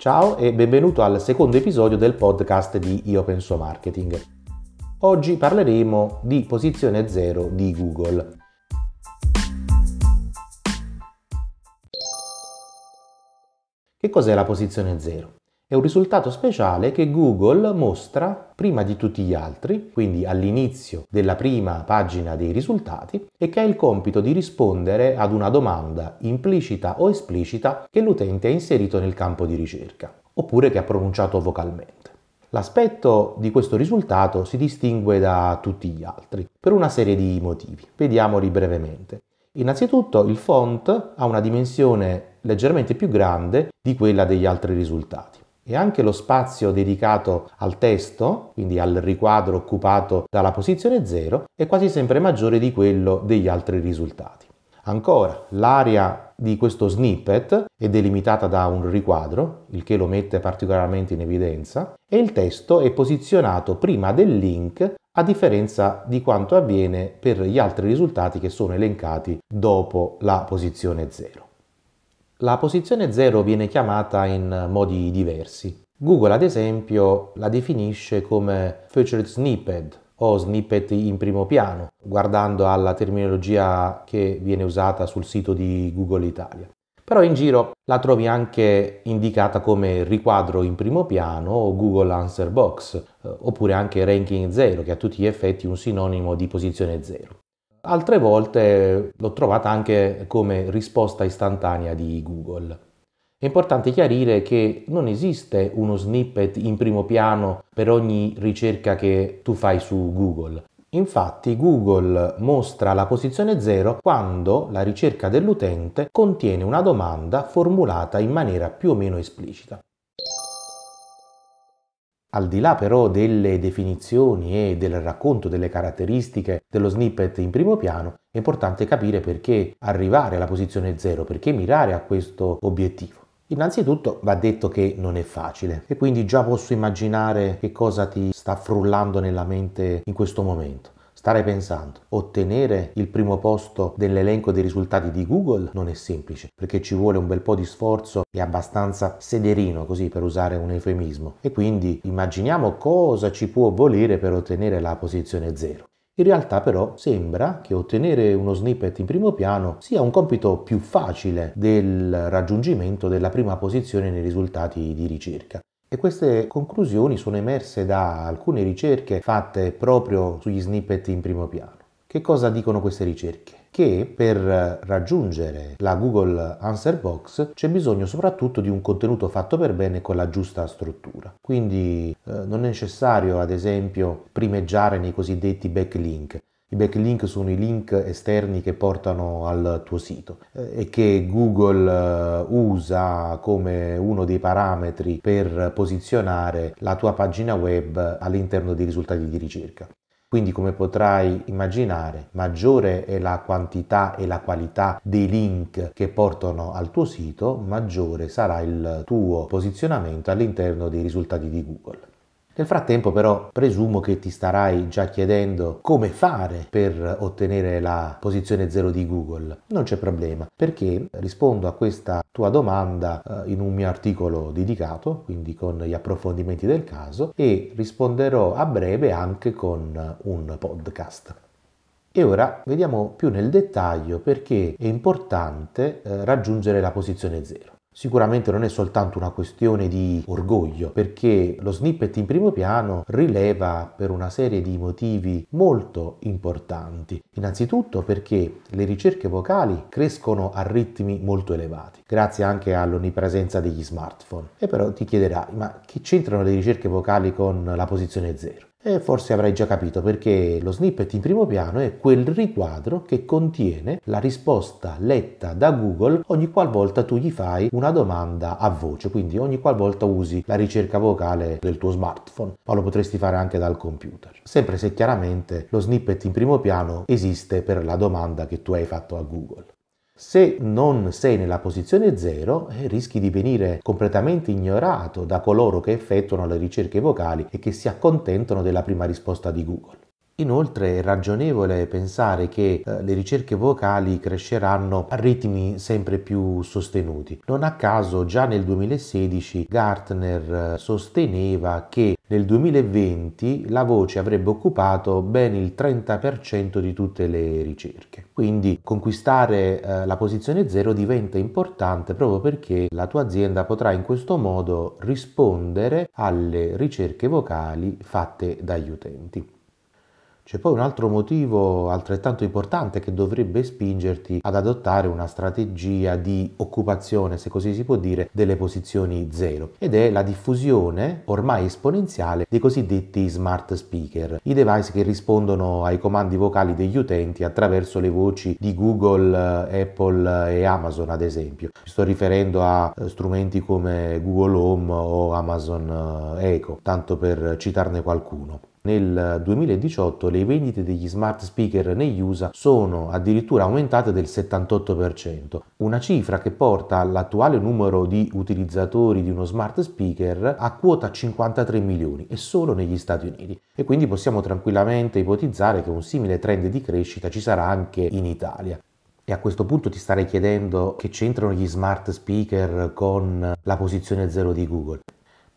Ciao e benvenuto al secondo episodio del podcast di Io Penso Marketing. Oggi parleremo di posizione zero di Google. Che cos'è la posizione zero? È un risultato speciale che Google mostra prima di tutti gli altri, quindi all'inizio della prima pagina dei risultati, e che ha il compito di rispondere ad una domanda implicita o esplicita che l'utente ha inserito nel campo di ricerca, oppure che ha pronunciato vocalmente. L'aspetto di questo risultato si distingue da tutti gli altri per una serie di motivi. Vediamoli brevemente. Innanzitutto il font ha una dimensione leggermente più grande di quella degli altri risultati e anche lo spazio dedicato al testo, quindi al riquadro occupato dalla posizione 0, è quasi sempre maggiore di quello degli altri risultati. Ancora, l'area di questo snippet è delimitata da un riquadro, il che lo mette particolarmente in evidenza, e il testo è posizionato prima del link a differenza di quanto avviene per gli altri risultati che sono elencati dopo la posizione 0. La posizione 0 viene chiamata in modi diversi. Google ad esempio la definisce come featured snippet o snippet in primo piano, guardando alla terminologia che viene usata sul sito di Google Italia. Però in giro la trovi anche indicata come riquadro in primo piano o Google Answer Box, eh, oppure anche ranking 0, che a tutti gli effetti è un sinonimo di posizione 0. Altre volte l'ho trovata anche come risposta istantanea di Google. È importante chiarire che non esiste uno snippet in primo piano per ogni ricerca che tu fai su Google. Infatti Google mostra la posizione 0 quando la ricerca dell'utente contiene una domanda formulata in maniera più o meno esplicita. Al di là però delle definizioni e del racconto delle caratteristiche dello snippet in primo piano, è importante capire perché arrivare alla posizione 0, perché mirare a questo obiettivo. Innanzitutto va detto che non è facile e quindi già posso immaginare che cosa ti sta frullando nella mente in questo momento. Stare pensando, ottenere il primo posto dell'elenco dei risultati di Google non è semplice, perché ci vuole un bel po' di sforzo e abbastanza sederino, così per usare un eufemismo. E quindi immaginiamo cosa ci può volere per ottenere la posizione 0. In realtà però sembra che ottenere uno snippet in primo piano sia un compito più facile del raggiungimento della prima posizione nei risultati di ricerca. E queste conclusioni sono emerse da alcune ricerche fatte proprio sugli snippet in primo piano. Che cosa dicono queste ricerche? Che per raggiungere la Google Answer Box c'è bisogno soprattutto di un contenuto fatto per bene con la giusta struttura. Quindi eh, non è necessario, ad esempio, primeggiare nei cosiddetti backlink, i backlink sono i link esterni che portano al tuo sito eh, e che Google eh, usa come uno dei parametri per posizionare la tua pagina web all'interno dei risultati di ricerca. Quindi come potrai immaginare, maggiore è la quantità e la qualità dei link che portano al tuo sito, maggiore sarà il tuo posizionamento all'interno dei risultati di Google. Nel frattempo però presumo che ti starai già chiedendo come fare per ottenere la posizione 0 di Google. Non c'è problema perché rispondo a questa tua domanda eh, in un mio articolo dedicato, quindi con gli approfondimenti del caso e risponderò a breve anche con un podcast. E ora vediamo più nel dettaglio perché è importante eh, raggiungere la posizione 0. Sicuramente non è soltanto una questione di orgoglio, perché lo snippet in primo piano rileva per una serie di motivi molto importanti. Innanzitutto perché le ricerche vocali crescono a ritmi molto elevati, grazie anche all'onnipresenza degli smartphone. E però ti chiederai, ma che c'entrano le ricerche vocali con la posizione 0? E forse avrai già capito perché lo snippet in primo piano è quel riquadro che contiene la risposta letta da Google ogni qualvolta tu gli fai una domanda a voce, quindi ogni qualvolta usi la ricerca vocale del tuo smartphone, ma lo potresti fare anche dal computer. Sempre se chiaramente lo snippet in primo piano esiste per la domanda che tu hai fatto a Google. Se non sei nella posizione 0, eh, rischi di venire completamente ignorato da coloro che effettuano le ricerche vocali e che si accontentano della prima risposta di Google. Inoltre è ragionevole pensare che eh, le ricerche vocali cresceranno a ritmi sempre più sostenuti. Non a caso già nel 2016 Gartner eh, sosteneva che nel 2020 la voce avrebbe occupato ben il 30% di tutte le ricerche. Quindi conquistare eh, la posizione zero diventa importante proprio perché la tua azienda potrà in questo modo rispondere alle ricerche vocali fatte dagli utenti. C'è poi un altro motivo altrettanto importante che dovrebbe spingerti ad adottare una strategia di occupazione, se così si può dire, delle posizioni zero ed è la diffusione ormai esponenziale dei cosiddetti smart speaker, i device che rispondono ai comandi vocali degli utenti attraverso le voci di Google, Apple e Amazon ad esempio. Sto riferendo a eh, strumenti come Google Home o Amazon eh, Echo, tanto per citarne qualcuno. Nel 2018 le vendite degli smart speaker negli USA sono addirittura aumentate del 78%, una cifra che porta l'attuale numero di utilizzatori di uno smart speaker a quota 53 milioni e solo negli Stati Uniti. E quindi possiamo tranquillamente ipotizzare che un simile trend di crescita ci sarà anche in Italia. E a questo punto ti starei chiedendo che c'entrano gli smart speaker con la posizione zero di Google.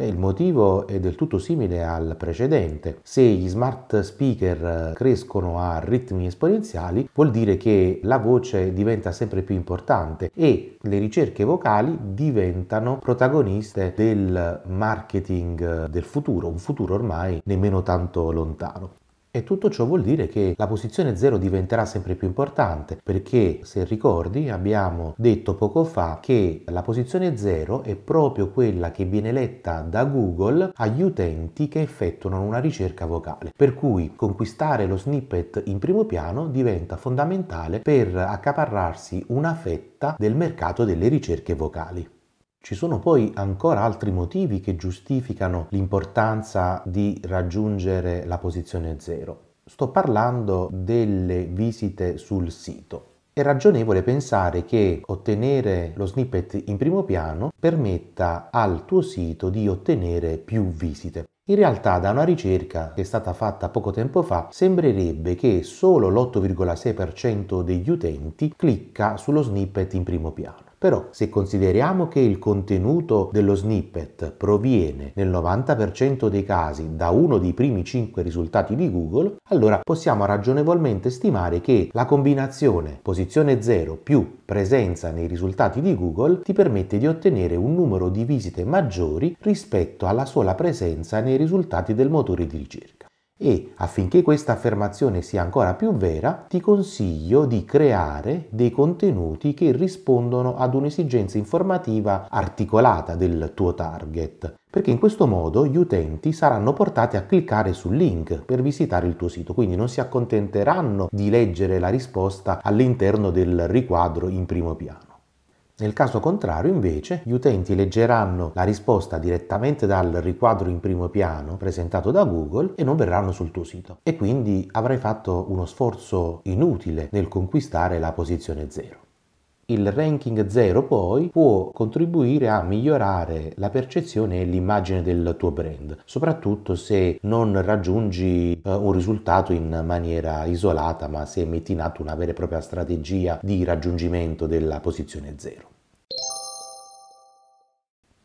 Beh, il motivo è del tutto simile al precedente. Se gli smart speaker crescono a ritmi esponenziali, vuol dire che la voce diventa sempre più importante e le ricerche vocali diventano protagoniste del marketing del futuro, un futuro ormai nemmeno tanto lontano. E tutto ciò vuol dire che la posizione 0 diventerà sempre più importante perché, se ricordi, abbiamo detto poco fa che la posizione 0 è proprio quella che viene letta da Google agli utenti che effettuano una ricerca vocale. Per cui conquistare lo snippet in primo piano diventa fondamentale per accaparrarsi una fetta del mercato delle ricerche vocali. Ci sono poi ancora altri motivi che giustificano l'importanza di raggiungere la posizione zero. Sto parlando delle visite sul sito. È ragionevole pensare che ottenere lo snippet in primo piano permetta al tuo sito di ottenere più visite. In realtà da una ricerca che è stata fatta poco tempo fa sembrerebbe che solo l'8,6% degli utenti clicca sullo snippet in primo piano. Però se consideriamo che il contenuto dello snippet proviene nel 90% dei casi da uno dei primi 5 risultati di Google, allora possiamo ragionevolmente stimare che la combinazione posizione 0 più presenza nei risultati di Google ti permette di ottenere un numero di visite maggiori rispetto alla sola presenza nei risultati del motore di ricerca e affinché questa affermazione sia ancora più vera, ti consiglio di creare dei contenuti che rispondono ad un'esigenza informativa articolata del tuo target, perché in questo modo gli utenti saranno portati a cliccare sul link per visitare il tuo sito, quindi non si accontenteranno di leggere la risposta all'interno del riquadro in primo piano. Nel caso contrario, invece, gli utenti leggeranno la risposta direttamente dal riquadro in primo piano presentato da Google e non verranno sul tuo sito. E quindi avrai fatto uno sforzo inutile nel conquistare la posizione 0. Il ranking 0 poi può contribuire a migliorare la percezione e l'immagine del tuo brand, soprattutto se non raggiungi uh, un risultato in maniera isolata, ma se metti in atto una vera e propria strategia di raggiungimento della posizione 0.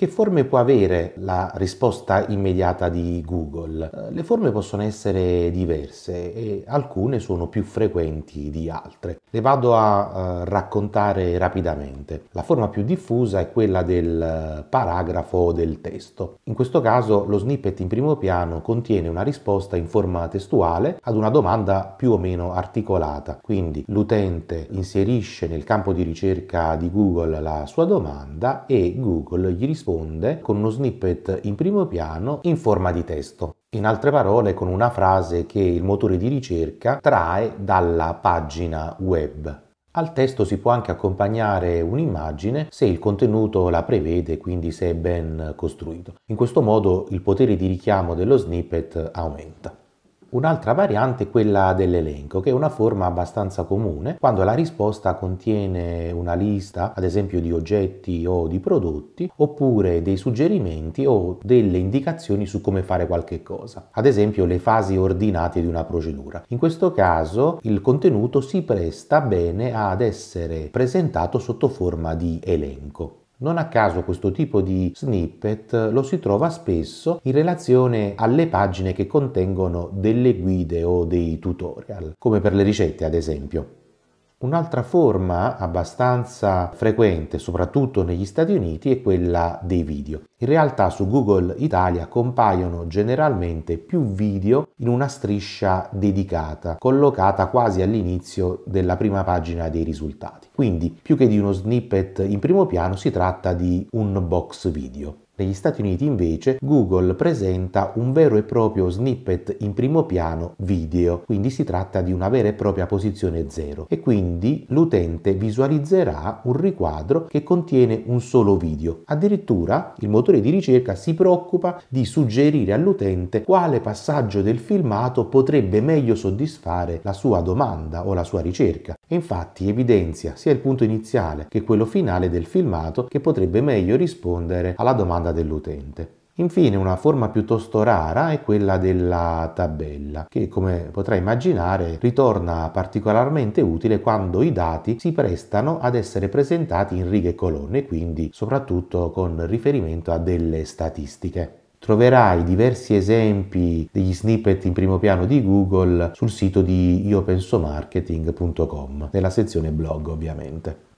Che forme può avere la risposta immediata di Google? Eh, le forme possono essere diverse e alcune sono più frequenti di altre. Le vado a uh, raccontare rapidamente. La forma più diffusa è quella del paragrafo o del testo. In questo caso lo snippet in primo piano contiene una risposta in forma testuale ad una domanda più o meno articolata. Quindi l'utente inserisce nel campo di ricerca di Google la sua domanda e Google gli risponde risponde con uno snippet in primo piano in forma di testo. In altre parole, con una frase che il motore di ricerca trae dalla pagina web. Al testo si può anche accompagnare un'immagine se il contenuto la prevede, quindi se è ben costruito. In questo modo il potere di richiamo dello snippet aumenta. Un'altra variante è quella dell'elenco, che è una forma abbastanza comune quando la risposta contiene una lista, ad esempio di oggetti o di prodotti, oppure dei suggerimenti o delle indicazioni su come fare qualche cosa, ad esempio le fasi ordinate di una procedura. In questo caso il contenuto si presta bene ad essere presentato sotto forma di elenco. Non a caso questo tipo di snippet lo si trova spesso in relazione alle pagine che contengono delle guide o dei tutorial, come per le ricette ad esempio. Un'altra forma abbastanza frequente, soprattutto negli Stati Uniti, è quella dei video. In realtà su Google Italia compaiono generalmente più video in una striscia dedicata, collocata quasi all'inizio della prima pagina dei risultati. Quindi, più che di uno snippet in primo piano, si tratta di un box video. Negli Stati Uniti invece Google presenta un vero e proprio snippet in primo piano video, quindi si tratta di una vera e propria posizione zero. E quindi l'utente visualizzerà un riquadro che contiene un solo video. Addirittura il motore di ricerca si preoccupa di suggerire all'utente quale passaggio del filmato potrebbe meglio soddisfare la sua domanda o la sua ricerca infatti evidenzia sia il punto iniziale che quello finale del filmato che potrebbe meglio rispondere alla domanda dell'utente. Infine una forma piuttosto rara è quella della tabella, che come potrai immaginare ritorna particolarmente utile quando i dati si prestano ad essere presentati in righe e colonne, quindi soprattutto con riferimento a delle statistiche. Troverai diversi esempi degli snippet in primo piano di Google sul sito di iopensomarketing.com, nella sezione blog ovviamente.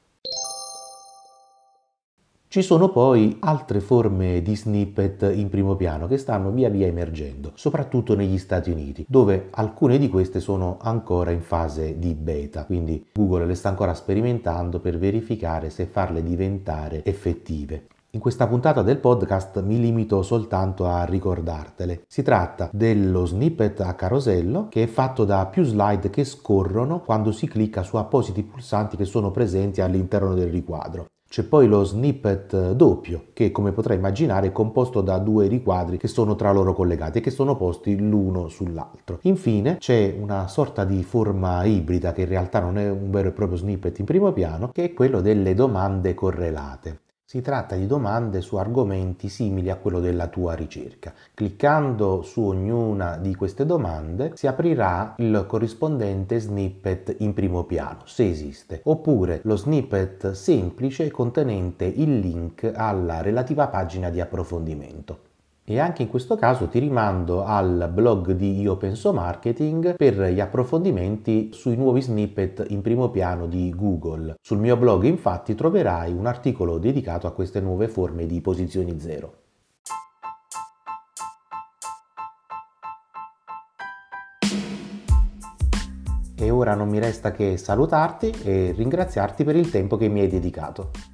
Ci sono poi altre forme di snippet in primo piano che stanno via via emergendo, soprattutto negli Stati Uniti, dove alcune di queste sono ancora in fase di beta, quindi Google le sta ancora sperimentando per verificare se farle diventare effettive. In questa puntata del podcast mi limito soltanto a ricordartele. Si tratta dello snippet a carosello che è fatto da più slide che scorrono quando si clicca su appositi pulsanti che sono presenti all'interno del riquadro. C'è poi lo snippet doppio, che come potrai immaginare è composto da due riquadri che sono tra loro collegati e che sono posti l'uno sull'altro. Infine c'è una sorta di forma ibrida che in realtà non è un vero e proprio snippet in primo piano, che è quello delle domande correlate. Si tratta di domande su argomenti simili a quello della tua ricerca. Cliccando su ognuna di queste domande si aprirà il corrispondente snippet in primo piano, se esiste, oppure lo snippet semplice contenente il link alla relativa pagina di approfondimento. E anche in questo caso ti rimando al blog di Io Penso Marketing per gli approfondimenti sui nuovi snippet in primo piano di Google. Sul mio blog infatti troverai un articolo dedicato a queste nuove forme di posizioni zero. E ora non mi resta che salutarti e ringraziarti per il tempo che mi hai dedicato.